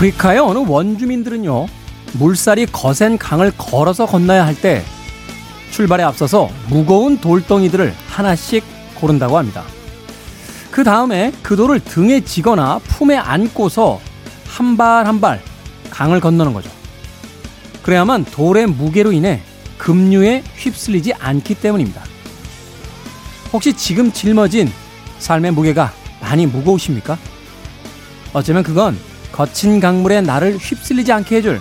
아프리카의 어느 원주민들은요, 물살이 거센 강을 걸어서 건너야 할 때 출발에 앞서서 무거운 돌덩이들을 하나씩 고른다고 합니다. 그 다음에 그 돌을 등에 지거나 품에 안고서 한 발 한 발 강을 건너는 거죠. 그래야만 돌의 무게로 인해 급류에 휩쓸리지 않기 때문입니다. 혹시 지금 짊어진 삶의 무게가 많이 무거우십니까? 어쩌면 그건 거친 강물에 나를 휩쓸리지 않게 해줄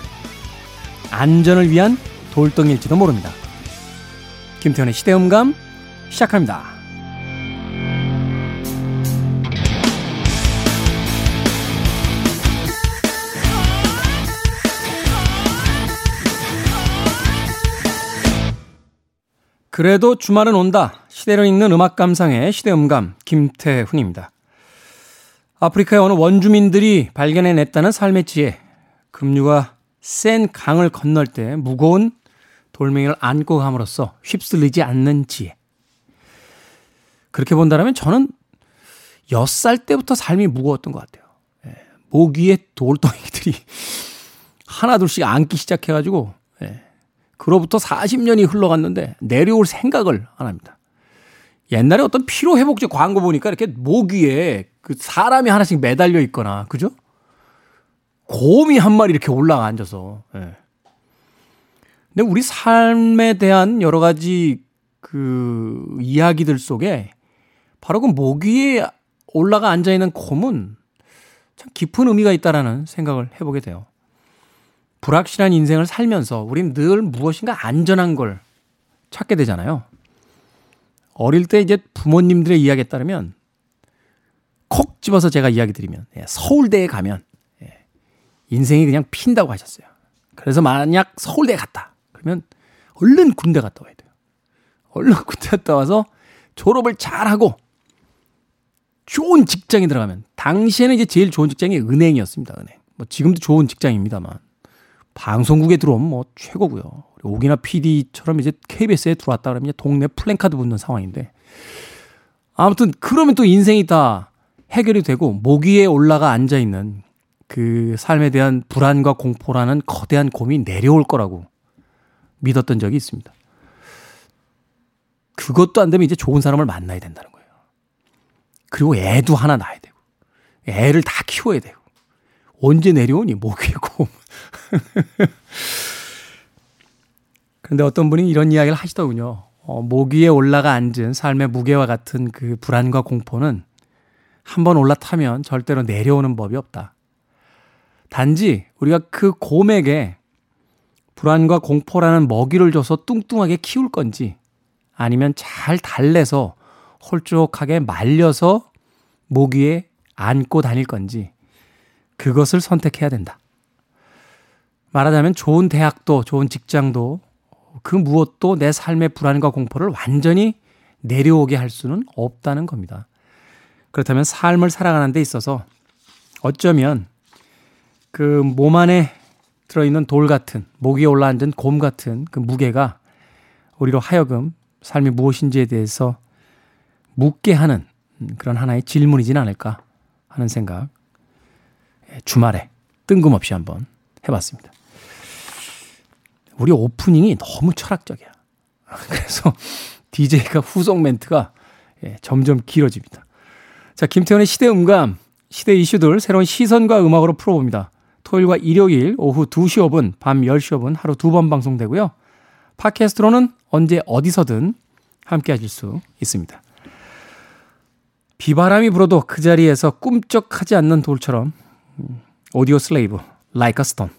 안전을 위한 돌덩이일지도 모릅니다. 김태현의 시대음감 시작합니다. 그래도 주말은 온다. 시대를 읽는 음악 감상의 시대음감 김태훈입니다. 아프리카의 어느 원주민들이 발견해냈다는 삶의 지혜. 급류가 센 강을 건널 때 무거운 돌멩이를 안고 감으로써 휩쓸리지 않는 지혜. 그렇게 본다면 저는 6살 때부터 삶이 무거웠던 것 같아요. 예, 목 위에 돌덩이들이 하나둘씩 안기 시작해가지고, 예, 그로부터 40년이 흘러갔는데 내려올 생각을 안 합니다. 옛날에 어떤 피로회복제 광고 보니까 이렇게 목 위에 그 사람이 하나씩 매달려 있거나, 그죠? 곰이 한 마리 이렇게 올라가 앉아서. 예. 근데 우리 삶에 대한 여러 가지 그 이야기들 속에 바로 그 목 위에 올라가 앉아 있는 곰은 참 깊은 의미가 있다라는 생각을 해보게 돼요. 불확실한 인생을 살면서 우린 늘 무엇인가 안전한 걸 찾게 되잖아요. 어릴 때 이제 부모님들의 이야기에 따르면 콕 집어서 제가 이야기 드리면 예, 서울대에 가면 예, 인생이 그냥 핀다고 하셨어요. 그래서 만약 서울대에 갔다. 그러면 얼른 군대 갔다 와야 돼요. 얼른 군대 갔다 와서 졸업을 잘하고 좋은 직장에 들어가면 당시에는 이제 제일 좋은 직장이 은행이었습니다. 은행. 뭐 지금도 좋은 직장입니다만 방송국에 들어오면 뭐 최고고요. 오기나 PD처럼 이제 KBS에 들어왔다 그러면 동네 플랜카드 붙는 상황인데 아무튼 그러면 또 인생이 다 해결이 되고 목 위에 올라가 앉아 있는 그 삶에 대한 불안과 공포라는 거대한 곰이 내려올 거라고 믿었던 적이 있습니다. 그것도 안 되면 이제 좋은 사람을 만나야 된다는 거예요. 그리고 애도 하나 낳아야 되고, 애를 다 키워야 되고, 언제 내려오니, 곰. 그런데 어떤 분이 이런 이야기를 하시더군요. 어, 목 위에 올라가 앉은 삶의 무게와 같은 그 불안과 공포는 한번 올라타면 절대로 내려오는 법이 없다. 단지 우리가 그 곰에게 불안과 공포라는 먹이를 줘서 뚱뚱하게 키울 건지 아니면 잘 달래서 홀쭉하게 말려서 목 위에 안고 다닐 건지 그것을 선택해야 된다. 말하자면 좋은 대학도 좋은 직장도 그 무엇도 내 삶의 불안과 공포를 완전히 내려오게 할 수는 없다는 겁니다. 그렇다면 삶을 살아가는 데 있어서 어쩌면 그 몸 안에 들어있는 돌 같은, 목이 올라앉은 곰 같은 그 무게가 우리로 하여금 삶이 무엇인지에 대해서 묻게 하는 그런 하나의 질문이진 않을까 하는 생각 예, 주말에 뜬금없이 한번 해봤습니다. 우리 오프닝이 너무 철학적이야. 그래서 DJ가 후속 멘트가 예, 점점 길어집니다. 자, 김태현의 시대 음감, 시대 이슈들 새로운 시선과 음악으로 풀어봅니다. 토요일과 일요일 오후 2시 5분, 밤 10시 5분 하루 두 번 방송되고요. 팟캐스트로는 언제 어디서든 함께 하실 수 있습니다. 비바람이 불어도 그 자리에서 꿈쩍하지 않는 돌처럼 음, 오디오 슬레이브, a stone.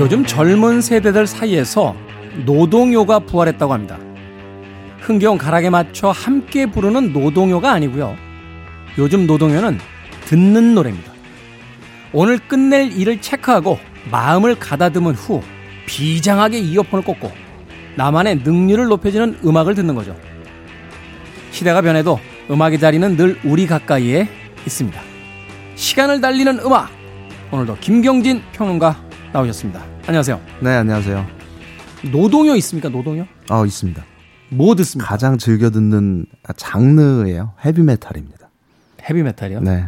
요즘 젊은 세대들 사이에서 노동요가 부활했다고 합니다. 흥겨운 가락에 맞춰 함께 부르는 노동요가 아니고요. 요즘 노동요는 듣는 노래입니다. 오늘 끝낼 일을 체크하고 마음을 가다듬은 후 비장하게 이어폰을 꽂고 나만의 능률을 높여주는 음악을 듣는 거죠. 시대가 변해도 음악의 자리는 늘 우리 가까이에 있습니다. 시간을 달리는 음악. 오늘도 김경진 평론가 나오셨습니다. 안녕하세요. 네, 안녕하세요. 노동요 있습니까? 노동요? 아, 있습니다. 뭐 듣습니까? 가장 즐겨 듣는 장르예요. 헤비메탈입니다. 헤비메탈이요? 네.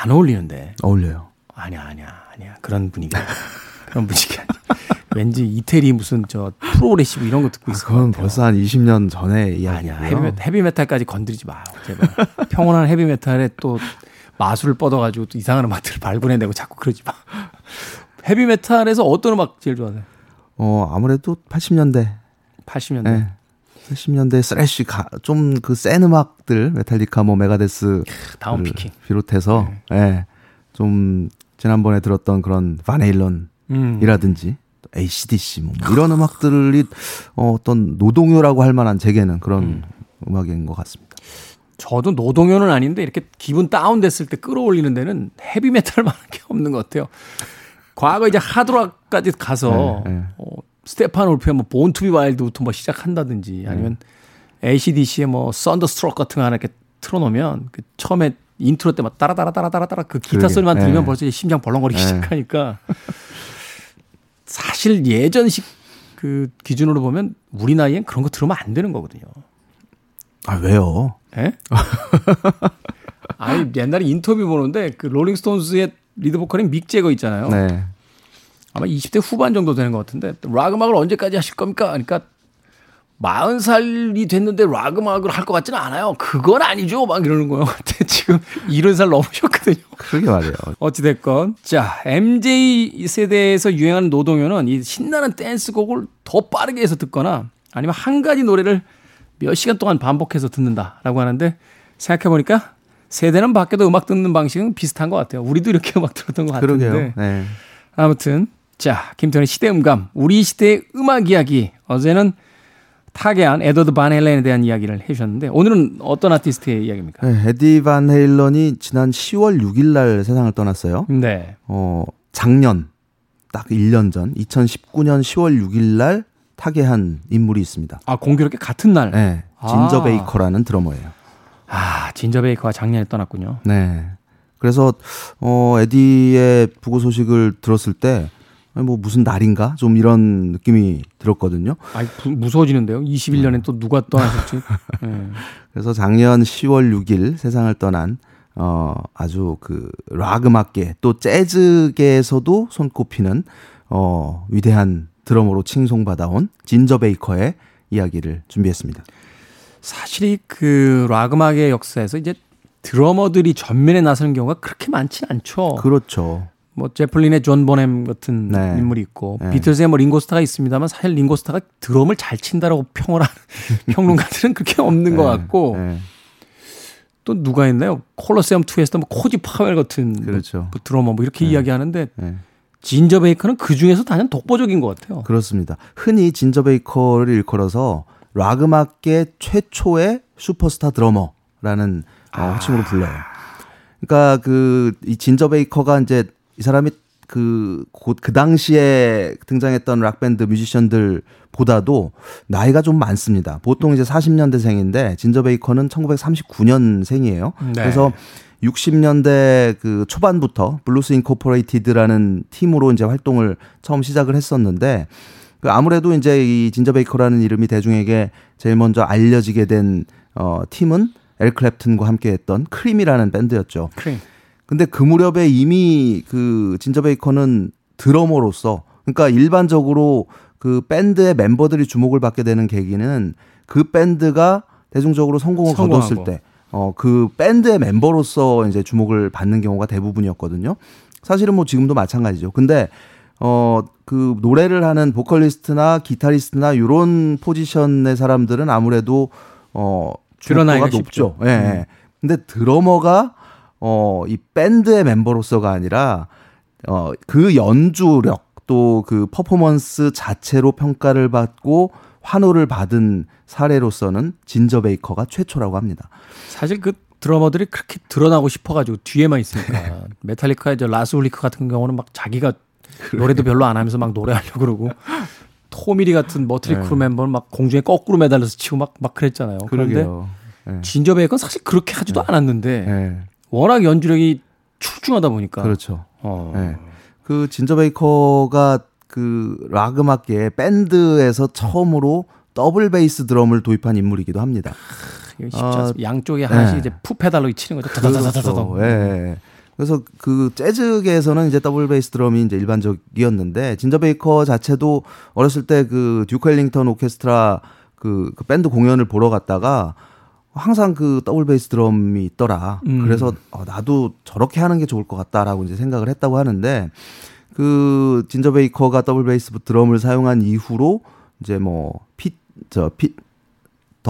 안 어울리는데. 어울려요. 아니야, 아니야, 아니야. 그런 분위기. 그런 분위기 아니야. 왠지 이태리 무슨 저 프로그레시브 이런 거 듣고 아, 있을 것 그건. 벌써 한 20년 전에 이야기예요. 아니야. 헤비메탈, 헤비메탈까지 건드리지 마요. 제발. 평온한 헤비메탈에 또 마수를 뻗어가지고 또 이상한 음악들을 발굴해내고 자꾸 그러지 마. 헤비메탈에서 어떤 음악 제일 좋아하세요? 어, 아무래도 80년대. 80년대. 네. 80년대 thrash 좀 그 센 음악들 메탈리카 뭐 메가데스 down picking. 비롯해서 예. 네. 좀 지난번에 들었던 그런 반 헤일런이라든지 음. ACDC 뭐 이런 음악들이 어, 어떤 노동요라고 할 만한 제게는 그런 음. 음악인 것 같습니다. 저도 노동요는 아닌데 이렇게 기분 다운됐을 때 끌어올리는 데는 헤비메탈만한 게 없는 것 같아요. 과거 이제 하드락까지 가서 네, 네. 어, 스테픈울프의 뭐 Born to Be Wild부터 뭐 시작한다든지 아니면 네. ACDC의 뭐 Thunderstruck 같은 거 하나 이렇게 틀어놓으면 그 처음에 인트로 때 막 따라따라따라따라 그 기타. 소리만 들으면 네. 벌써 이제 심장 벌렁거리기 네. 시작하니까 사실 예전식 그 기준으로 보면 우리 나이엔 그런 거 들으면 안 되는 거거든요. 아 왜요? 예? 아니 옛날에 인터뷰 보는데 그 롤링스톤스의 리드 보컬인 믹 재거 있잖아요. 네. 아마 20대 후반 정도 되는 것 같은데 락 음악을 언제까지 하실 겁니까? 그러니까 40살이 됐는데 락 음악을 할 것 같지는 않아요. 그건 아니죠. 막 이러는 거예요. 근데 지금 70살 넘으셨거든요. 그러게 말이에요. 어찌됐건. 자, MZ 세대에서 유행하는 노동요는 이 신나는 댄스곡을 더 빠르게 해서 듣거나 아니면 한 가지 노래를 몇 시간 동안 반복해서 듣는다라고 하는데 생각해보니까 세대는 바뀌어도 음악 듣는 방식은 비슷한 것 같아요. 우리도 이렇게 음악 들었던 것 같은데. 그러게요. 네. 아무튼 자 김태훈의 시대음감 우리 시대의 음악 이야기 어제는 타계한 에드워드 반 헤일런에 대한 이야기를 해주셨는데 오늘은 어떤 아티스트의 이야기입니까? 네, 에디 반 헤일런이 지난 10월 6일 날 세상을 떠났어요. 네. 어, 작년 딱 1년 전 2019년 10월 6일 날 타계한 인물이 있습니다. 아 공교롭게 같은 날. 네. 진저 아. 베이커라는 드러머예요. 아 진저 베이커가 작년에 떠났군요. 네. 그래서 어 에디의 부고 소식을 들었을 때 뭐 무슨 날인가 좀 이런 느낌이 들었거든요. 아, 무서워지는데요. 21년엔 또 누가 떠나실지. 네. 그래서 작년 10월 6일 세상을 떠난 어 아주 그락 음악계 또 재즈계에서도 손꼽히는 어 위대한 드러머로 칭송받아온 진저 베이커의 이야기를 준비했습니다. 사실 그 락 음악의 역사에서 이제 드러머들이 전면에 나서는 경우가 그렇게 많지는 않죠. 그렇죠. 뭐 제플린의 존 보넴 같은 네. 인물이 있고 네. 비틀즈의 뭐 링고스타가 있습니다만 사실 링고스타가 드럼을 잘 친다라고 평을 하는 평론가들은 그렇게 없는 네. 것 같고 네. 또 누가 있나요? 콜로세움 2에서 뭐 코지 파웰 같은 그렇죠. 뭐 드러머 뭐 이렇게 네. 이야기하는데 네. 진저 베이커는 그 중에서 단연 독보적인 것 같아요. 그렇습니다. 흔히 진저 베이커를 일컬어서 락 음악계 최초의 슈퍼스타 드러머라는 어, 아. 호칭으로 불려요. 그러니까 그 이 진저 베이커가 이제 이 사람이 그, 곧그 당시에 등장했던 락 밴드 뮤지션들보다도 나이가 좀 많습니다. 보통 이제 40년대생인데, 진저 베이커는 1939년생이에요. 네. 그래서 60년대 그 초반부터 블루스 인코퍼레이티드라는 팀으로 이제 활동을 처음 시작을 했었는데, 그 아무래도 이제 이 진저 베이커라는 이름이 대중에게 제일 먼저 알려지게 된, 어, 팀은 에릭 클랩튼과 함께 했던 크림이라는 밴드였죠. 크림. 근데 그 무렵에 이미 그 진저 베이커는 드러머로서 그러니까 일반적으로 그 밴드의 멤버들이 주목을 받게 되는 계기는 그 밴드가 대중적으로 성공을 성공하고. 거뒀을 때 어, 그 밴드의 멤버로서 이제 주목을 받는 경우가 대부분이었거든요. 사실은 뭐 지금도 마찬가지죠. 근데 어, 그 노래를 하는 보컬리스트나 기타리스트나 요런 포지션의 사람들은 아무래도 어, 주목도가 높죠. 예. 네. 음. 근데 드러머가 어, 이 밴드의 멤버로서가 아니라 어, 그 연주력 또 그 퍼포먼스 자체로 평가를 받고 환호를 받은 사례로서는 진저 베이커가 최초라고 합니다. 사실 그 드러머들이 그렇게 드러나고 싶어가지고 뒤에만 있으니까 메탈리카의 저 라스 울리히 같은 경우는 막 자기가 노래도 별로 안 하면서 막 노래하려고 그러고 토미 리 같은 머틀리 크루 네. 멤버는 막 공중에 거꾸로 매달려서 치고 막, 막 그랬잖아요. 그런데 네. 진저 베이커는 사실 그렇게 하지도 네. 않았는데 네. 워낙 연주력이 출중하다 보니까 그렇죠. 어. 네. 그 진저 베이커가 그 락 음악계 밴드에서 처음으로 더블 베이스 드럼을 도입한 인물이기도 합니다. 쉽지 어, 양쪽에 하나씩 네. 이제 foot 페달로 치는 거죠. 그렇죠. 예. 그래서 그 재즈계에서는 이제 더블 베이스 드럼이 이제 일반적이었는데 진저 베이커 자체도 어렸을 때 그 듀크 엘링턴 오케스트라 그, 그 밴드 공연을 보러 갔다가 항상 그 더블 베이스 드럼이 있더라. 음. 그래서 어, 나도 저렇게 하는 게 좋을 것 같다라고 이제 생각을 했다고 하는데 그 진저 베이커가 더블 베이스 드럼을 사용한 이후로 이제 뭐피저피더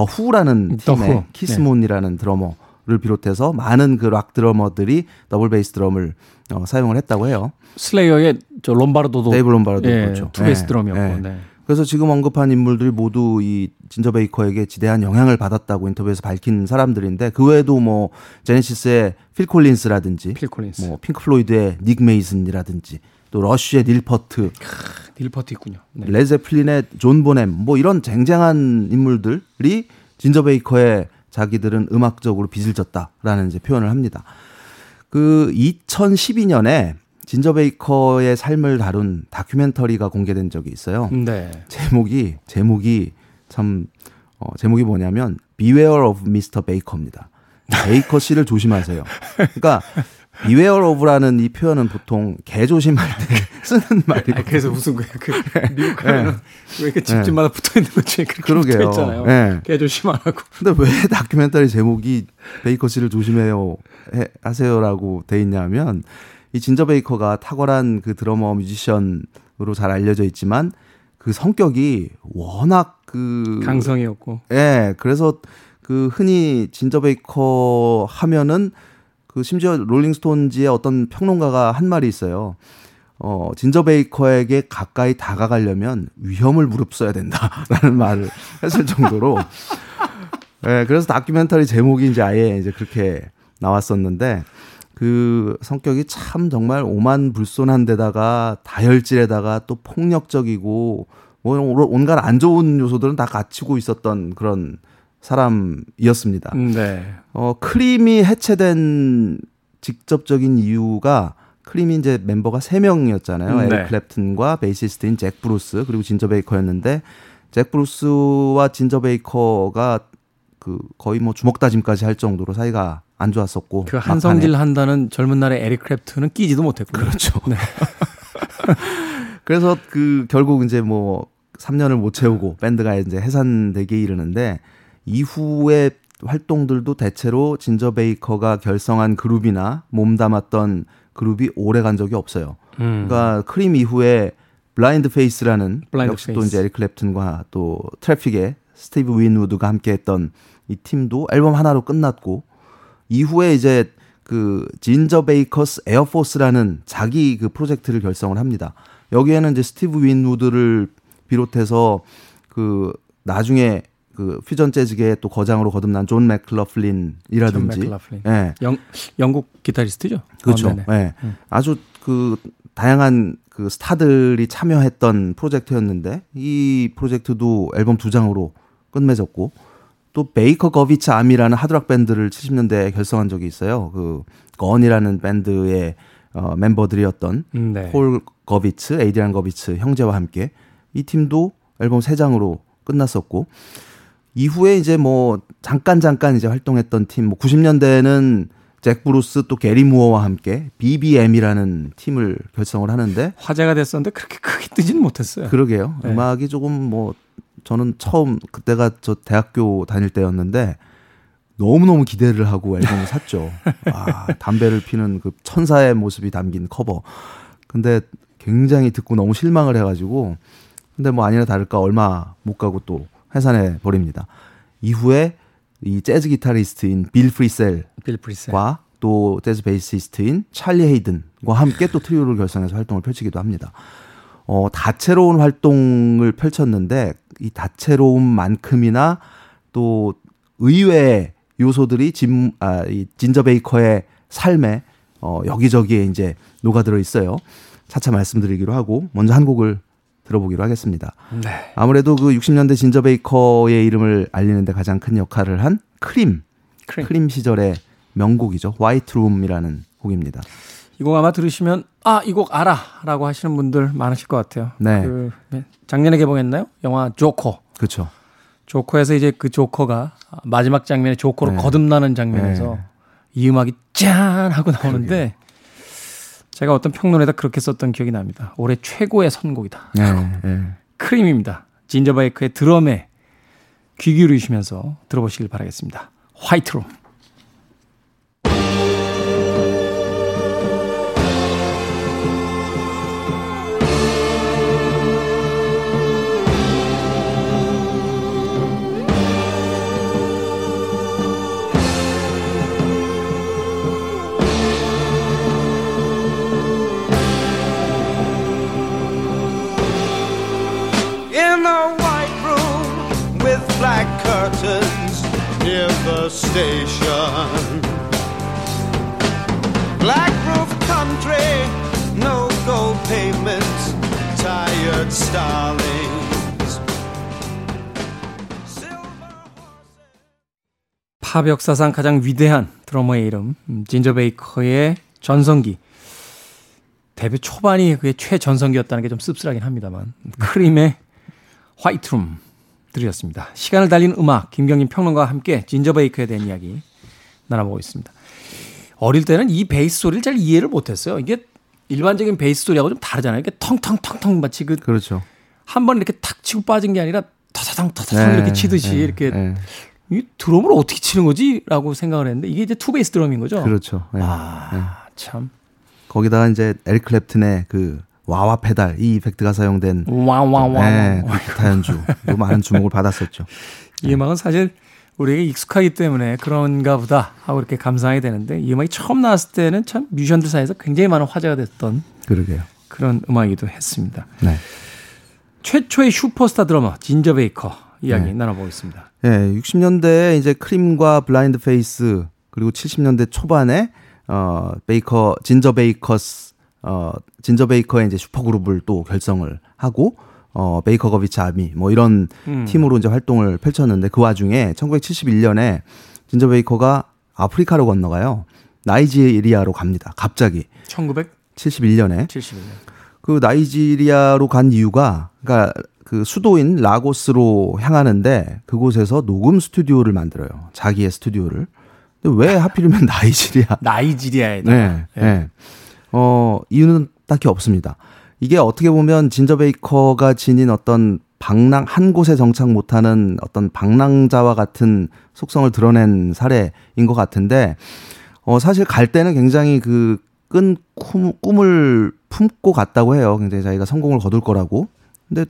후라는 팀의 후. 키스 문이라는 네. 드러머 를 비롯해서 많은 그 락 드러머들이 더블 베이스 드럼을 어, 사용을 했다고 해요. 슬레이어의 저 롬바르도도 데이브 롬바르도 예, 그렇죠. two 베이스 네. 드럼이었고. 네. 네. 그래서 지금 언급한 인물들이 모두 이 진저 베이커에게 지대한 영향을 받았다고 인터뷰에서 밝힌 사람들인데 그 외에도 뭐 제네시스의 필 콜린스라든지 필 콜린스. 뭐 핑크 플로이드의 닉 메이슨이라든지 또 러쉬의 닐 피어트, 닐 피어트 있군요. 네. 레드 제플린의 존 보넴 뭐 이런 쟁쟁한 인물들이 진저 베이커에게 자기들은 음악적으로 빚을 졌다라는 이제 표현을 합니다. 그 2012년에 진저 베이커의 삶을 다룬 다큐멘터리가 공개된 적이 있어요. 네. 제목이 제목이 참 어, 제목이 뭐냐면 Beware of Mr. Baker입니다. 베이커 씨를 조심하세요. 그러니까 Beware of라는 이 표현은 보통 개 조심할 때 쓰는 말이에요. 그래서 무슨 그, 그 미국 가면 네. 왜 이렇게 집집마다 네. 붙어 있는 거지? 그렇게. 붙어 있잖아요. 네. 개 조심하라고. 근데 왜 다큐멘터리 제목이 베이커 씨를 조심해요 해, 하세요라고 돼 있냐면 이 진저 베이커가 탁월한 그 드러머 뮤지션으로 잘 알려져 있지만 그 성격이 워낙 그 강성이었고. 예. 네, 그래서 그 흔히 진저 베이커 하면은 그 심지어 롤링스톤즈의 어떤 평론가가 한 말이 있어요. 어, 진저 베이커에게 가까이 다가가려면 위험을 무릅써야 된다라는 말을 했을 정도로 예, 네, 그래서 다큐멘터리 제목이 이제 아예 이제 그렇게 나왔었는데 그 성격이 참 정말 오만 불손한 데다가 다혈질에다가 또 폭력적이고 뭐 온갖 안 좋은 요소들은 다 갖추고 있었던 그런 사람이었습니다. 네. 어, 크림이 해체된 직접적인 이유가 크림이 이제 멤버가 3명이었잖아요. 네. 에릭 클랩튼과 베이시스트인 잭 브루스 그리고 진저 베이커였는데 잭 브루스와 진저 베이커가 그 거의 뭐 주먹다짐까지 할 정도로 사이가 안 좋았었고 그 한성질 한다는 젊은 날의 에릭 클랩튼은 끼지도 못했고 그렇죠. 네. 그래서 그 결국 이제 뭐 3년을 못 채우고 밴드가 이제 해산되게 이르는데 이후에 활동들도 대체로 진저 베이커가 결성한 그룹이나 몸담았던 그룹이 오래 간 적이 없어요. 음. 그러니까 크림 이후에 블라인드 페이스라는 블라인드 역시 페이스. 또 이제 에릭 클랩튼과 또 트래픽의 스티브 윈우드가 함께 했던 이 팀도 앨범 하나로 끝났고 이후에 이제 그 진저 베이커스 에어포스라는 자기 그 프로젝트를 결성을 합니다. 여기에는 이제 스티브 윈우드를 비롯해서 그 나중에 그 퓨전 재즈계의 또 거장으로 거듭난 존 맥러플린이라든지 존 맥러플린. 예. 영, 영국 기타리스트죠. 그렇죠. 어, 예. 음. 아주 그 다양한 그 스타들이 참여했던 프로젝트였는데 이 프로젝트도 앨범 두 장으로 끝맺었고 또 베이커 거비츠 암이라는 하드락 밴드를 70년대에 결성한 적이 있어요. 그 건이라는 밴드의 어, 멤버들이었던 음, 네. 폴 거비츠, 에이드리안 거비츠 형제와 함께 이 팀도 앨범 3장으로 끝났었고 이후에 이제 뭐 잠깐 잠깐 이제 활동했던 팀, 뭐 90년대에는 잭 브루스 또 게리 무어와 함께 BBM이라는 팀을 결성을 하는데 화제가 됐었는데 그렇게 크게 뜨지는 못했어요. 그러게요. 네. 음악이 조금 뭐 저는 처음 그때가 저 대학교 다닐 때였는데 너무너무 기대를 하고 앨범을 샀죠. 아, 담배를 피는 그 천사의 모습이 담긴 커버. 근데 굉장히 듣고 너무 실망을 해가지고 근데 뭐 아니나 다를까 얼마 못 가고 또 해산해 버립니다. 이후에 이 재즈 기타리스트인 빌 프리셀과 빌 프리셀. 또 재즈 베이시스트인 찰리 헤이든과 함께 또 트리오를 결성해서 활동을 펼치기도 합니다. 어, 다채로운 활동을 펼쳤는데 이 다채로움만큼이나 또 의외의 요소들이 진, 아, 이 진저 베이커의 삶에 어, 여기저기에 이제 녹아들어 있어요. 차차 말씀드리기로 하고 먼저 한 곡을 들어보기로 하겠습니다. 네. 아무래도 그 60년대 진저 베이커의 이름을 알리는데 가장 큰 역할을 한 크림. 크림, 크림 시절의 명곡이죠. 화이트 룸이라는 곡입니다. 이 곡 아마 들으시면 아, 이 곡 알아라고 하시는 분들 많으실 것 같아요. 네. 그 네. 작년에 개봉했나요? 영화 조커. 그렇죠. 조커에서 이제 그 조커가 마지막 장면에 조커로 네. 거듭나는 장면에서 네. 이 음악이 짠 하고 나오는데 그러게요. 제가 어떤 평론에다 그렇게 썼던 기억이 납니다. 올해 최고의 선곡이다. 네, 네. 크림입니다. 진저바이크의 드럼에 귀 기울이시면서 들어보시길 바라겠습니다. 화이트 룸. station. Black roof country, no gold pavements, tired starlings. 팝 역사상 가장 위대한 드러머의 이름, 진저 베이커의 전성기. 데뷔 초반이 그게 최전성기였다는 게 좀 씁쓸하긴 합니다만. 크림의 화이트룸 들으셨습니다. 시간을 달린 음악 김경림 평론가와 함께 진저베이커에 대한 이야기 나눠보고 있습니다. 어릴 때는 이 베이스 소리를 잘 이해를 못했어요. 이게 일반적인 베이스 소리하고 좀 다르잖아요. 이게 텅텅텅텅 마치 그 그렇죠. 한 번 이렇게 탁 치고 빠진 게 아니라 타타당 타타당 네, 이렇게 치듯이 네, 이렇게 네. 이 드럼을 어떻게 치는 거지라고 생각을 했는데 이게 이제 two 베이스 드럼인 거죠. 그렇죠. 네, 아, 네. 참. 거기다가 이제 에릭 클랩튼의 그 wah-wah 페달 이 effect가 사용된 와와와 네, 기타 연주 많은 주목을 받았었죠. 이 음악은 사실 우리에게 익숙하기 때문에 그런가 보다 하고 이렇게 감상하게 되는데 이 음악이 처음 나왔을 때는 참 뮤지션들 사이에서 굉장히 많은 화제가 됐던 그러게요. 그런 음악이기도 했습니다. 네. 최초의 슈퍼스타 드러머 진저 베이커 이야기 네. 나눠보겠습니다. 네, 60년대에 이제 크림과 블라인드 페이스 그리고 70년대 초반에 어 베이커 진저 베이커스 어, 진저 베이커의 이제 슈퍼그룹을 또 결성을 하고 어, 베이커 거비츠 아미 뭐 이런 음. 팀으로 이제 활동을 펼쳤는데 그 와중에 1971년에 진저 베이커가 아프리카로 건너가요. 나이지리아로 갑니다. 갑자기. 1971년에. 71년. 그 나이지리아로 간 이유가 그러니까 그 수도인 라고스로 향하는데 그곳에서 녹음 스튜디오를 만들어요. 자기의 스튜디오를. 근데 왜 하필이면 나이지리아? 나이지리아에. 네. 네. 네. 어, 이유는 딱히 없습니다. 이게 어떻게 보면 진저 베이커가 지닌 어떤 방랑, 한 곳에 정착 못하는 어떤 방랑자와 같은 속성을 드러낸 사례인 것 같은데, 어, 사실 갈 때는 굉장히 그 끈 꿈을 품고 갔다고 해요. 굉장히 자기가 성공을 거둘 거라고. 근데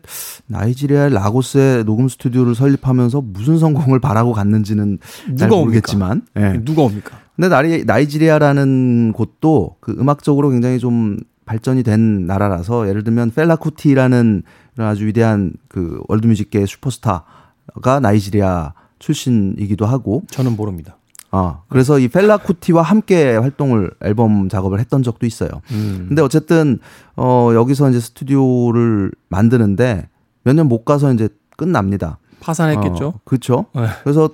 나이지리아 라고스에 녹음 스튜디오를 설립하면서 무슨 성공을 바라고 갔는지는 잘 모르겠지만 네. 누가 옵니까? 근데 나이, 나이지리아라는 곳도 그 음악적으로 굉장히 좀 발전이 된 나라라서 예를 들면 펠라쿠티라는 아주 위대한 그 월드뮤직계 슈퍼스타가 나이지리아 출신이기도 하고 저는 모릅니다. 아, 그래서 이 펠라쿠티와 함께 활동을 앨범 작업을 했던 적도 있어요. 음. 근데 어쨌든 어 여기서 이제 스튜디오를 만드는데 몇 년 못 가서 이제 끝납니다. 파산했겠죠. 어, 그렇죠. 네. 그래서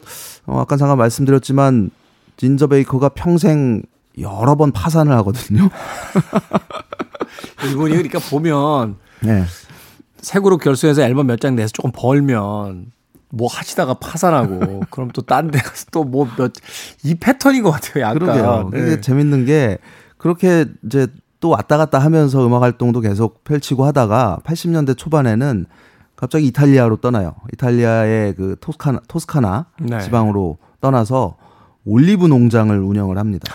어 아까 잠깐 말씀드렸지만 진저 베이커가 평생 여러 번 파산을 하거든요. 이분이 그러니까 보면 네. 새 그룹 결성해서 앨범 몇 장 내서 조금 벌면 뭐 하시다가 파산하고 그럼 또 딴 데 가서 또 뭐 몇 이 패턴인 것 같아요. 약간. 그러게요. 네. 이게 재밌는 게 그렇게 이제 또 왔다 갔다 하면서 음악 활동도 계속 펼치고 하다가 80년대 초반에는 갑자기 이탈리아로 떠나요. 이탈리아의 그 토스카나 토스카나 네. 지방으로 떠나서 올리브 농장을 운영을 합니다.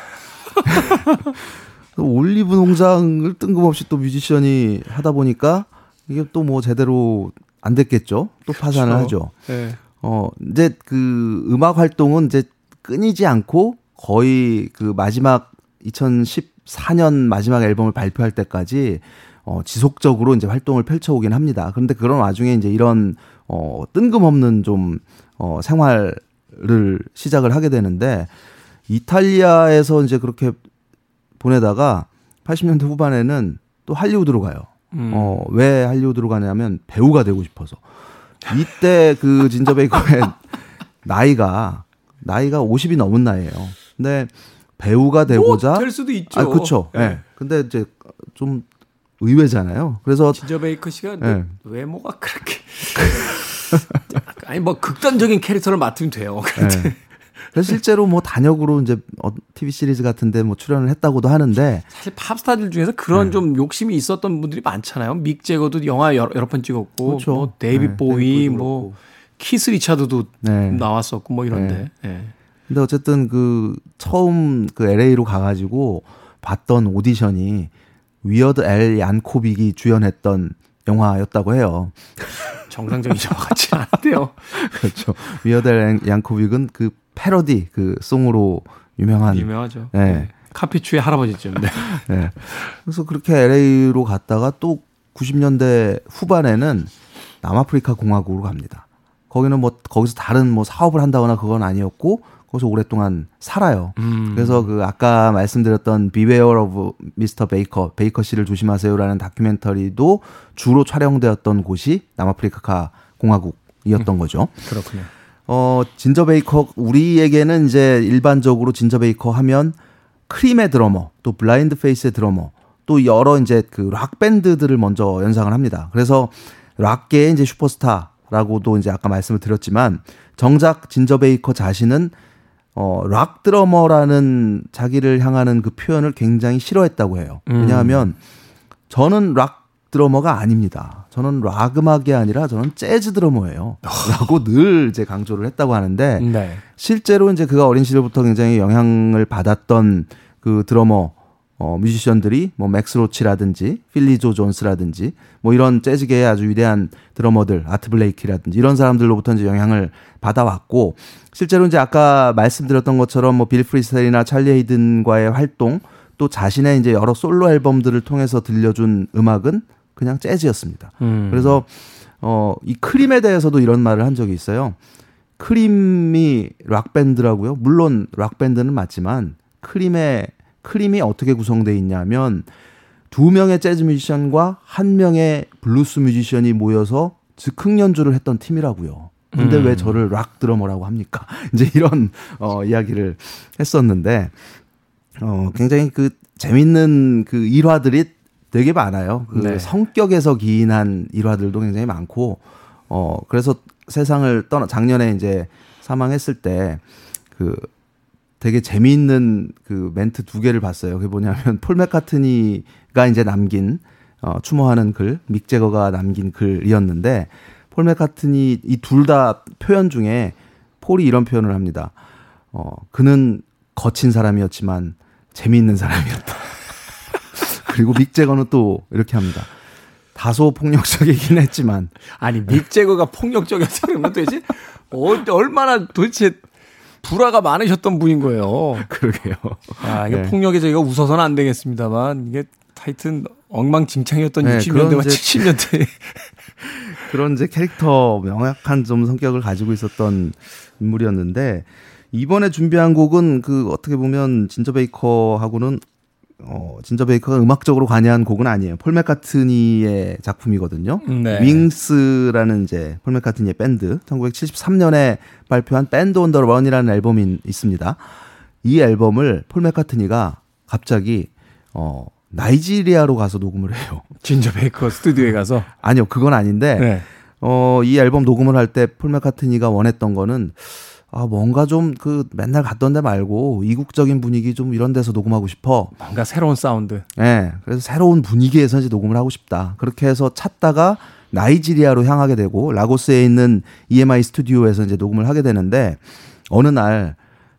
올리브 농장을 뜬금없이 또 뮤지션이 하다 보니까 이게 또 뭐 제대로 안 됐겠죠. 또 파산을 그렇죠. 하죠. 네. 어, 이제 그 음악 활동은 이제 끊이지 않고 거의 그 마지막 2014년 마지막 앨범을 발표할 때까지 어, 지속적으로 이제 활동을 펼쳐오긴 합니다. 그런데 그런 와중에 이제 이런 어, 뜬금없는 좀 어, 생활 을 시작을 하게 되는데 이탈리아에서 이제 그렇게 보내다가 80년대 후반에는 또 할리우드로 가요. 음. 어, 왜 할리우드로 가냐면 배우가 되고 싶어서. 이때 그 진저 베이커의 나이가 나이가 50이 넘은 나이예요. 근데 배우가 되고자 뭐 될 수도 있죠. 아, 그렇죠. 예. 네. 근데 이제 좀 의외잖아요. 그래서 진저 베이커 씨가 네. 외모가 그렇게 아니 뭐 극단적인 캐릭터를 맡으면 돼요. 네. 그래서 실제로 뭐 단역으로 이제 TV 어, 시리즈 같은데 뭐 출연을 했다고도 하는데 사실 팝스타들 중에서 그런 네. 좀 욕심이 있었던 분들이 많잖아요. 믹 제거도 영화 여러, 여러 번 찍었고 그렇죠. 뭐 데이비드 네, 보위 뭐 키스 리차드도 네. 나왔었고 뭐 이런데. 네. 네. 근데 어쨌든 그 처음 그 LA로 가가지고 봤던 오디션이 위어드 알 얀코빅이 주연했던 영화였다고 해요. 정상적인 영화 같지 않은데요. 그렇죠. 위어드 알 얀코빅은 그 패러디 그 송으로 유명한 유명하죠. 네. 네. 카피추의 할아버지죠. 네. 네. 그래서 그렇게 LA로 갔다가 또 90년대 후반에는 남아프리카 공화국으로 갑니다. 거기는 뭐 거기서 다른 뭐 사업을 한다거나 그건 아니었고 거기서 오랫동안 살아요. 음. 그래서 그 아까 말씀드렸던 Beware of Mr. Baker, 베이커 씨를 조심하세요라는 다큐멘터리도 주로 촬영되었던 곳이 남아프리카 공화국이었던 음. 거죠. 그렇군요. 어, 진저 베이커 우리에게는 이제 일반적으로 진저 베이커 하면 크림의 드러머, 또 블라인드 페이스의 드러머, 또 여러 이제 그 락 밴드들을 먼저 연상을 합니다. 그래서 락계의 이제 슈퍼스타라고도 이제 아까 말씀을 드렸지만 정작 진저 베이커 자신은 어, 락 드러머라는 자기를 향하는 그 표현을 굉장히 싫어했다고 해요. 음. 왜냐하면 저는 락 드러머가 아닙니다. 저는 락 음악이 아니라 저는 재즈 드러머예요. 라고 늘 이제 강조를 했다고 하는데 네. 실제로 이제 그가 어린 시절부터 굉장히 영향을 받았던 그 드러머 어, 뮤지션들이 뭐 맥스 로치라든지 필리 조 존스라든지 뭐 이런 재즈계의 아주 위대한 드러머들 아트 블레이키라든지 이런 사람들로부터 이제 영향을 받아왔고 실제로 이제 아까 말씀드렸던 것처럼 뭐 빌 프리셀이나 찰리 헤이든과의 활동 또 자신의 이제 여러 솔로 앨범들을 통해서 들려준 음악은 그냥 재즈였습니다. 음. 그래서 어, 이 크림에 대해서도 이런 말을 한 적이 있어요. 크림이 락 밴드라고요. 물론 락 밴드는 맞지만 크림의 크림이 어떻게 구성되어 있냐면 두 명의 재즈 뮤지션과 한 명의 블루스 뮤지션이 모여서 즉흥 연주를 했던 팀이라고요. 근데 음. 왜 저를 락 드러머라고 합니까? 이제 이런 어 이야기를 했었는데 어 굉장히 그 재밌는 그 일화들이 되게 많아요. 그 네. 성격에서 기인한 일화들도 굉장히 많고 어 그래서 세상을 떠나 작년에 이제 사망했을 때 그 되게 재미있는 그 멘트 두 개를 봤어요. 그게 뭐냐면 폴 맥카트니가 이제 남긴 어 추모하는 글, 믹 제거가 남긴 글이었는데 폴 맥카트니 이 둘 다 표현 중에 폴이 이런 표현을 합니다. 어 그는 거친 사람이었지만 재미있는 사람이었다. 그리고 믹 제거는 또 이렇게 합니다. 다소 폭력적이긴 했지만 아니 믹 제거가 폭력적이었다는 건 도대체 어, 얼마나 도대체 불화가 많으셨던 분인 거예요. 그러게요. 아, 이게 네. 폭력에 저희가 웃어서는 안 되겠습니다만 이게 하여튼 엉망진창이었던 네, 60년대와 70년대 그런 이제 캐릭터 명확한 좀 성격을 가지고 있었던 인물이었는데 이번에 준비한 곡은 그 어떻게 보면 진저 베이커하고는 어, 진저 베이커가 음악적으로 관여한 곡은 아니에요. 폴 맥카트니의 작품이거든요. 네. 윙스라는 이제 폴 맥카트니의 밴드 1973년에 발표한 Band on the Run이라는 앨범이 있습니다. 이 앨범을 폴 맥카트니가 갑자기 어 나이지리아로 가서 녹음을 해요. 진저 베이커 스튜디오에 가서? 아니요, 그건 아닌데 네. 어, 이 앨범 녹음을 할 때 폴 맥카트니가 원했던 거는 아, 뭔가 좀 그 맨날 갔던 데 말고 이국적인 분위기 좀 이런 데서 녹음하고 싶어. 뭔가 새로운 사운드. 예. 네, 그래서 새로운 분위기에서 이제 녹음을 하고 싶다. 그렇게 해서 찾다가 나이지리아로 향하게 되고 라고스에 있는 EMI 스튜디오에서 이제 녹음을 하게 되는데 어느 날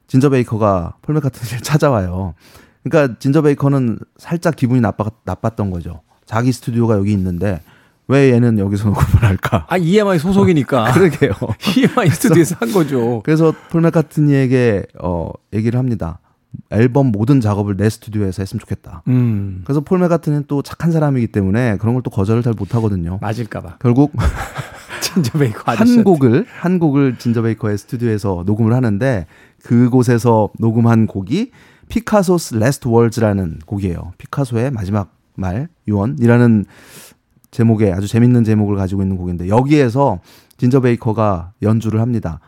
진저 베이커가 폴 맥카트니를 찾아와요. 그러니까 진저 베이커는 살짝 기분이 나빠, 나빴던 거죠. 자기 스튜디오가 여기 있는데 왜 얘는 여기서 녹음을 할까? 아, EMI 소속이니까. 그러게요. EMI 스튜디오에서 한 거죠. 그래서 폴 맥카트니에게 어 얘기를 합니다. 앨범 모든 작업을 내 스튜디오에서 했으면 좋겠다. 음. 그래서 폴 맥카트니는 또 착한 사람이기 때문에 그런 걸 또 거절을 잘 못하거든요. 맞을까봐. 결국 진저 베이커 한 곡을 한 곡을 진저 베이커의 스튜디오에서 녹음을 하는데 그곳에서 녹음한 곡이 Picasso's Last Words라는 곡이에요. 피카소의 마지막 말 유언이라는 제목의 아주 재밌는 제목을 가지고 있는 곡인데 여기에서 진저 베이커가 연주를 합니다.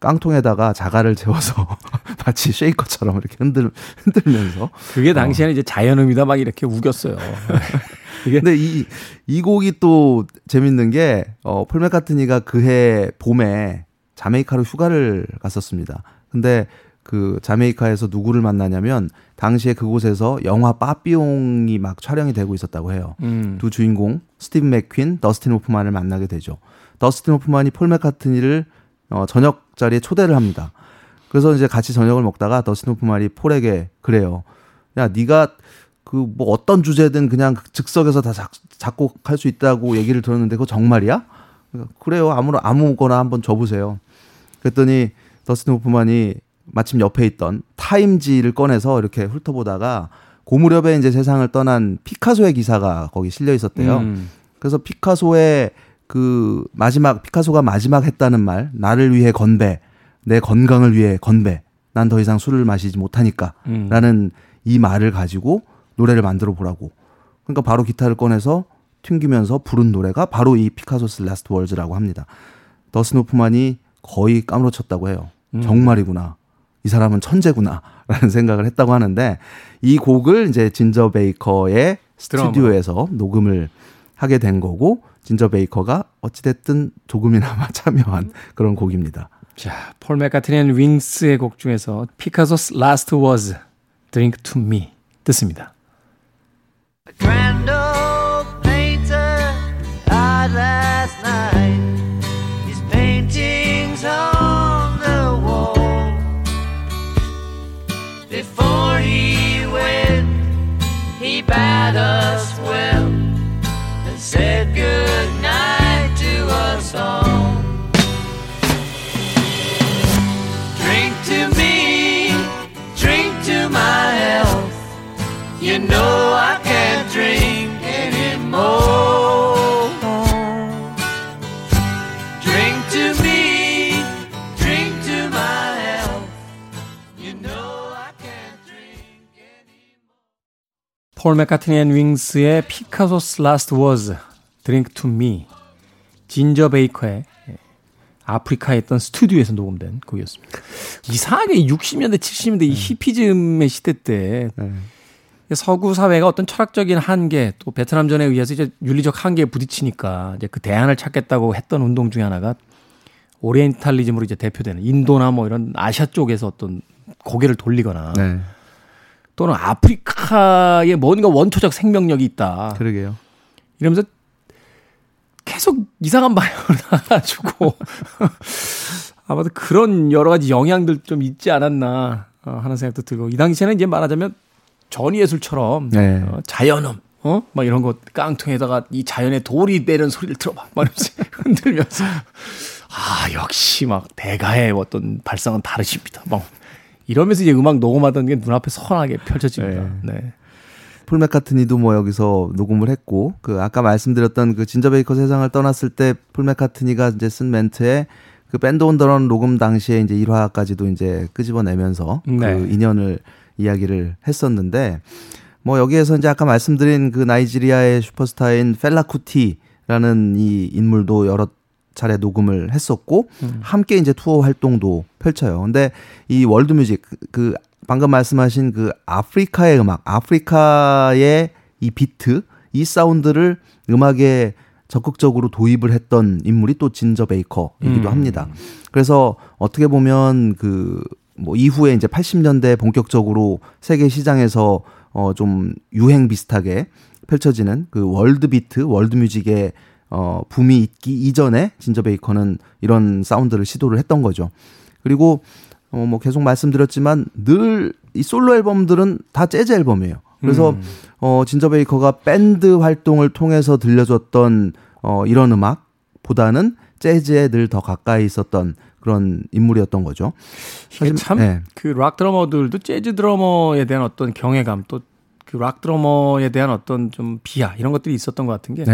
깡통에다가 자갈을 채워서 마치 쉐이커처럼 이렇게 흔들 흔들면서 그게 당시에는 어. 이제 자연음이다 막 이렇게 우겼어요. 근데 이 이 곡이 또 재밌는 게 어, 폴 맥카트니가 그해 봄에 자메이카로 휴가를 갔었습니다. 근데 그 자메이카에서 누구를 만나냐면 당시에 그곳에서 영화 빠삐용이 막 촬영이 되고 있었다고 해요. 음. 두 주인공 스티브 맥퀸, 더스틴 호프만을 만나게 되죠. 더스틴 호프만이 폴 맥카트니를 어, 저녁 자리에 초대를 합니다. 그래서 이제 같이 저녁을 먹다가 더스틴 호프만이 폴에게 그래요. 야, 네가 그 뭐 어떤 주제든 그냥 즉석에서 다 작, 작곡할 수 있다고 얘기를 들었는데 그거 정말이야? 그래요. 아무나 아무거나 한번 줘 보세요. 그랬더니 더스틴 호프만이 마침 옆에 있던 타임지를 꺼내서 이렇게 훑어보다가 고무렵에 이제 세상을 떠난 피카소의 기사가 거기 실려 있었대요. 음. 그래서 피카소의 그 마지막 피카소가 마지막 했다는 말 나를 위해 건배 내 건강을 위해 건배 난 더 이상 술을 마시지 못하니까 음. 라는 이 말을 가지고 노래를 만들어 보라고 그러니까 바로 기타를 꺼내서 튕기면서 부른 노래가 바로 이 Picasso's Last Words라고 합니다 더스틴 호프만이 거의 까무러쳤다고 해요 음. 정말이구나 이 사람은 천재구나 라는 생각을 했다고 하는데 이 곡을 이제 진저 베이커의 스튜디오에서 녹음을 하게 된 거고 진저 베이커가 어찌됐든 조금이나마 참여한 그런 곡입니다. 자, 폴 맥카트니 윙스의 곡 중에서 피카소's Last Was Drink to Me 듣습니다. said 폴 맥카트니 앤 윙스의 Picasso's Last Words Drink to Me 진저 베이커의 아프리카에 있던 스튜디오에서 녹음된 곡이었습니다. 이상하게 60년대 70년대 이 히피즘의 시대 때 네. 서구 사회가 어떤 철학적인 한계 또 베트남 전에 의해서 이제 윤리적 한계에 부딪히니까 이제 그 대안을 찾겠다고 했던 운동 중에 하나가 오리엔탈리즘으로 이제 대표되는 인도나 뭐 이런 아시아 쪽에서 어떤 고개를 돌리거나 네. 또는 아프리카에 뭔가 원초적 생명력이 있다. 그러게요. 이러면서 계속 이상한 방향으로 나가지고 아마도 그런 여러 가지 영향들 좀 있지 않았나 어, 하는 생각도 들고 이 당시에는 이제 말하자면 전예술처럼 네. 어, 자연음 어? 막 이런 거 깡통에다가 이 자연의 돌이 내는 소리를 들어봐. 막 이러면서 흔들면서 아 역시 막 대가의 어떤 발상은 다르십니다. 막 이러면서 이제 음악 녹음하던 게 눈앞에 선하게 펼쳐집니다. 네. 네. 폴 맥카트니도 뭐 여기서 녹음을 했고 그 아까 말씀드렸던 그 진저 베이커 세상을 떠났을 때 폴 맥카트니가 이제 쓴 멘트에 그 Band on the Run 녹음 당시에 이제 일화까지도 이제 끄집어내면서 그 네. 그 인연을 이야기를 했었는데 뭐 여기에서 이제 아까 말씀드린 그 나이지리아의 슈퍼스타인 펠라 쿠티라는 이 인물도 여러 차례 녹음을 했었고 음. 함께 이제 투어 활동도 펼쳐요. 근데 이 월드 뮤직 그 방금 말씀하신 그 아프리카의 음악, 아프리카의 이 비트, 이 사운드를 음악에 적극적으로 도입을 했던 인물이 또 진저 베이커이기도 음. 합니다. 그래서 어떻게 보면 그 뭐 이후에 이제 80년대 본격적으로 세계 시장에서 어 좀 유행 비슷하게 펼쳐지는 그 world beat, 월드 뮤직의 어, 붐이 있기 이전에 진저 베이커는 이런 사운드를 시도를 했던 거죠. 그리고 어, 뭐 계속 말씀드렸지만 늘 이 솔로 앨범들은 다 재즈 앨범이에요. 그래서 음. 어, 진저 베이커가 밴드 활동을 통해서 들려줬던 어, 이런 음악보다는 재즈에 늘 더 가까이 있었던 그런 인물이었던 거죠. 이게 참 그 네. 락 드러머들도 재즈 드러머에 대한 어떤 경외감 또 그 락 드러머에 대한 어떤 좀 비하 이런 것들이 있었던 것 같은 게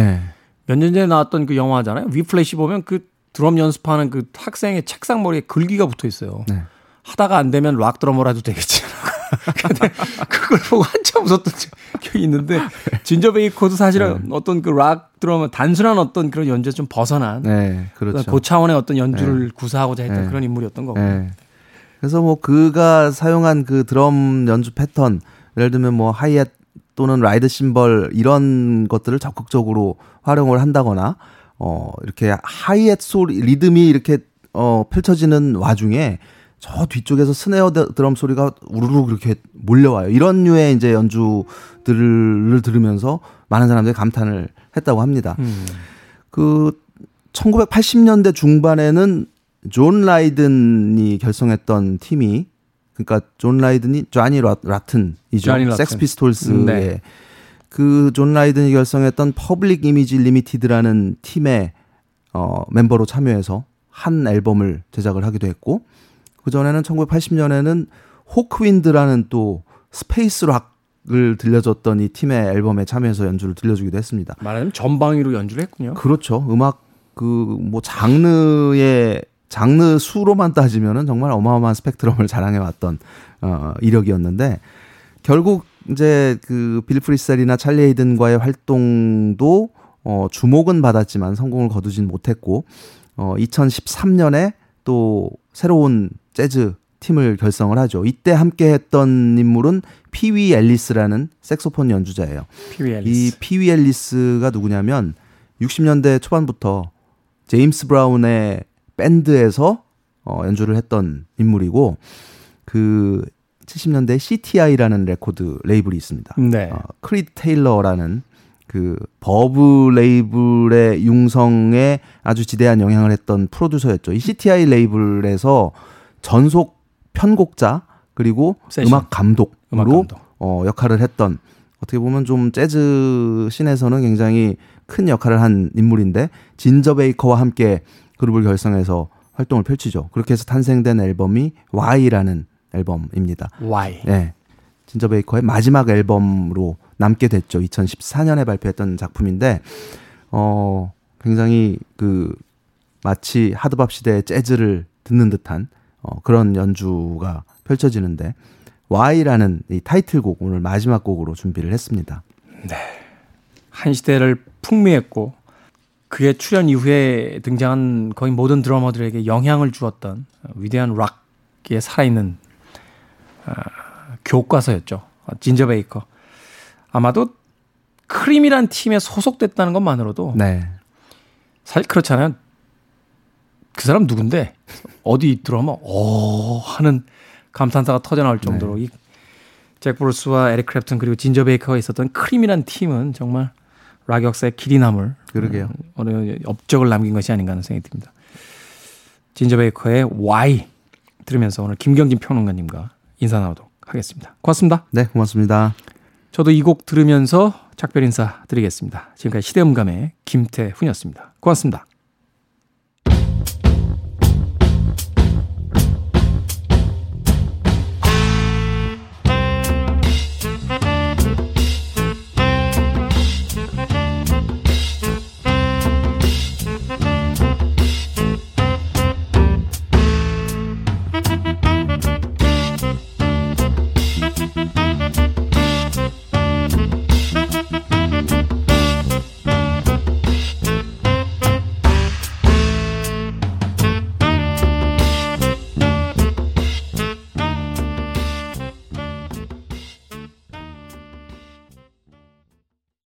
몇 년 전에 나왔던 그 영화잖아요. 위플래시 보면 그 드럼 연습하는 그 학생의 책상 머리에 글귀가 붙어 있어요. 네. 하다가 안 되면 락 드러머라도 되겠지. 근데 그걸 보고 한참 웃었던 기억이 있는데 진저 베이커도 사실은 네. 어떤 그 락 드러머 단순한 어떤 그런 연주에 좀 벗어난 네, 그렇죠. 그 차원의 어떤 연주를 네. 구사하고자 했던 네. 그런 인물이었던 거고. 네. 그래서 뭐 그가 사용한 그 드럼 연주 패턴 예를 들면 뭐 하이햇 또는 ride cymbal 이런 것들을 적극적으로 활용을 한다거나 어, 이렇게 하이햇 소리, 리듬이 이렇게 어, 펼쳐지는 와중에 저 뒤쪽에서 스네어 드럼 소리가 우르르 그렇게 몰려와요. 이런 류의 이제 연주들을 들으면서 많은 사람들이 감탄을 했다고 합니다. 음. 그 1980년대 중반에는 존 라이든이 결성했던 팀이 그러니까 존 라이든이 쟈니 로튼이죠. 섹스 피스톨스의 네. 그 존 라이든이 결성했던 퍼블릭 이미지 리미티드라는 팀의 어, 멤버로 참여해서 한 앨범을 제작을 하기도 했고 그 전에는 1980년에는 호크윈드라는 또 space rock을 들려줬던 이 팀의 앨범에 참여해서 연주를 들려주기도 했습니다. 말하자면 전방위로 연주를 했군요. 그렇죠. 음악 그 뭐 장르의 장르 수로만 따지면은 정말 어마어마한 스펙트럼을 자랑해 왔던 어 이력이었는데 결국 이제 그 빌 프리셀이나 찰리 헤이든과의 활동도 어 주목은 받았지만 성공을 거두진 못했고 어 2013년에 또 새로운 재즈 팀을 결성을 하죠. 이때 함께 했던 인물은 피위 앨리스라는 색소폰 연주자예요. 피위 앨리스. 이 피위 앨리스가 누구냐면 60년대 초반부터 제임스 브라운의 밴드에서 어 연주를 했던 인물이고 그 70년대 CTI라는 레코드 레이블이 있습니다. 네. 어, 크리드 테일러라는 그 버브 레이블의 융성에 아주 지대한 영향을 했던 프로듀서였죠. 이 CTI 레이블에서 전속 편곡자 그리고 세션. 음악 감독으로 음악 감독. 어, 역할을 했던 어떻게 보면 좀 재즈 scene에서는 굉장히 큰 역할을 한 인물인데 진저 베이커와 함께 그룹을 결성해서 활동을 펼치죠. 그렇게 해서 탄생된 앨범이 Y라는 앨범입니다. Y. 네. 진저 베이커의 마지막 앨범으로 남게 됐죠. 2014년에 발표했던 작품인데 어 굉장히 그 마치 하드밥 시대의 재즈를 듣는 듯한 어 그런 연주가 펼쳐지는데 Y라는 이 타이틀곡 오늘 마지막 곡으로 준비를 했습니다. 네. 한 시대를 풍미했고 그의 출연 이후에 등장한 거의 모든 드러머들에게 영향을 주었던 위대한 락에 살아있는 어, 교과서였죠. 진저 베이커. 아마도 크림이란 팀에 소속됐다는 것만으로도 네. 사실 그렇잖아요. 그 사람 누군데 어디 들어오면 어 하는 감탄사가 터져 나올 정도로 네. 이 잭 브루스와 에릭 크랩튼 그리고 진저 베이커가 있었던 크림이란 팀은 정말 락 역사의 길이 남을 그러게요. 어느 업적을 남긴 것이 아닌가 하는 생각이 듭니다. 진저 베이커의 Why 들으면서 오늘 김경진 평론가님과 인사 나누도록 하겠습니다. 고맙습니다. 네, 고맙습니다. 저도 이 곡 들으면서 작별 인사 드리겠습니다. 지금까지 시대음감의 김태훈이었습니다. 고맙습니다.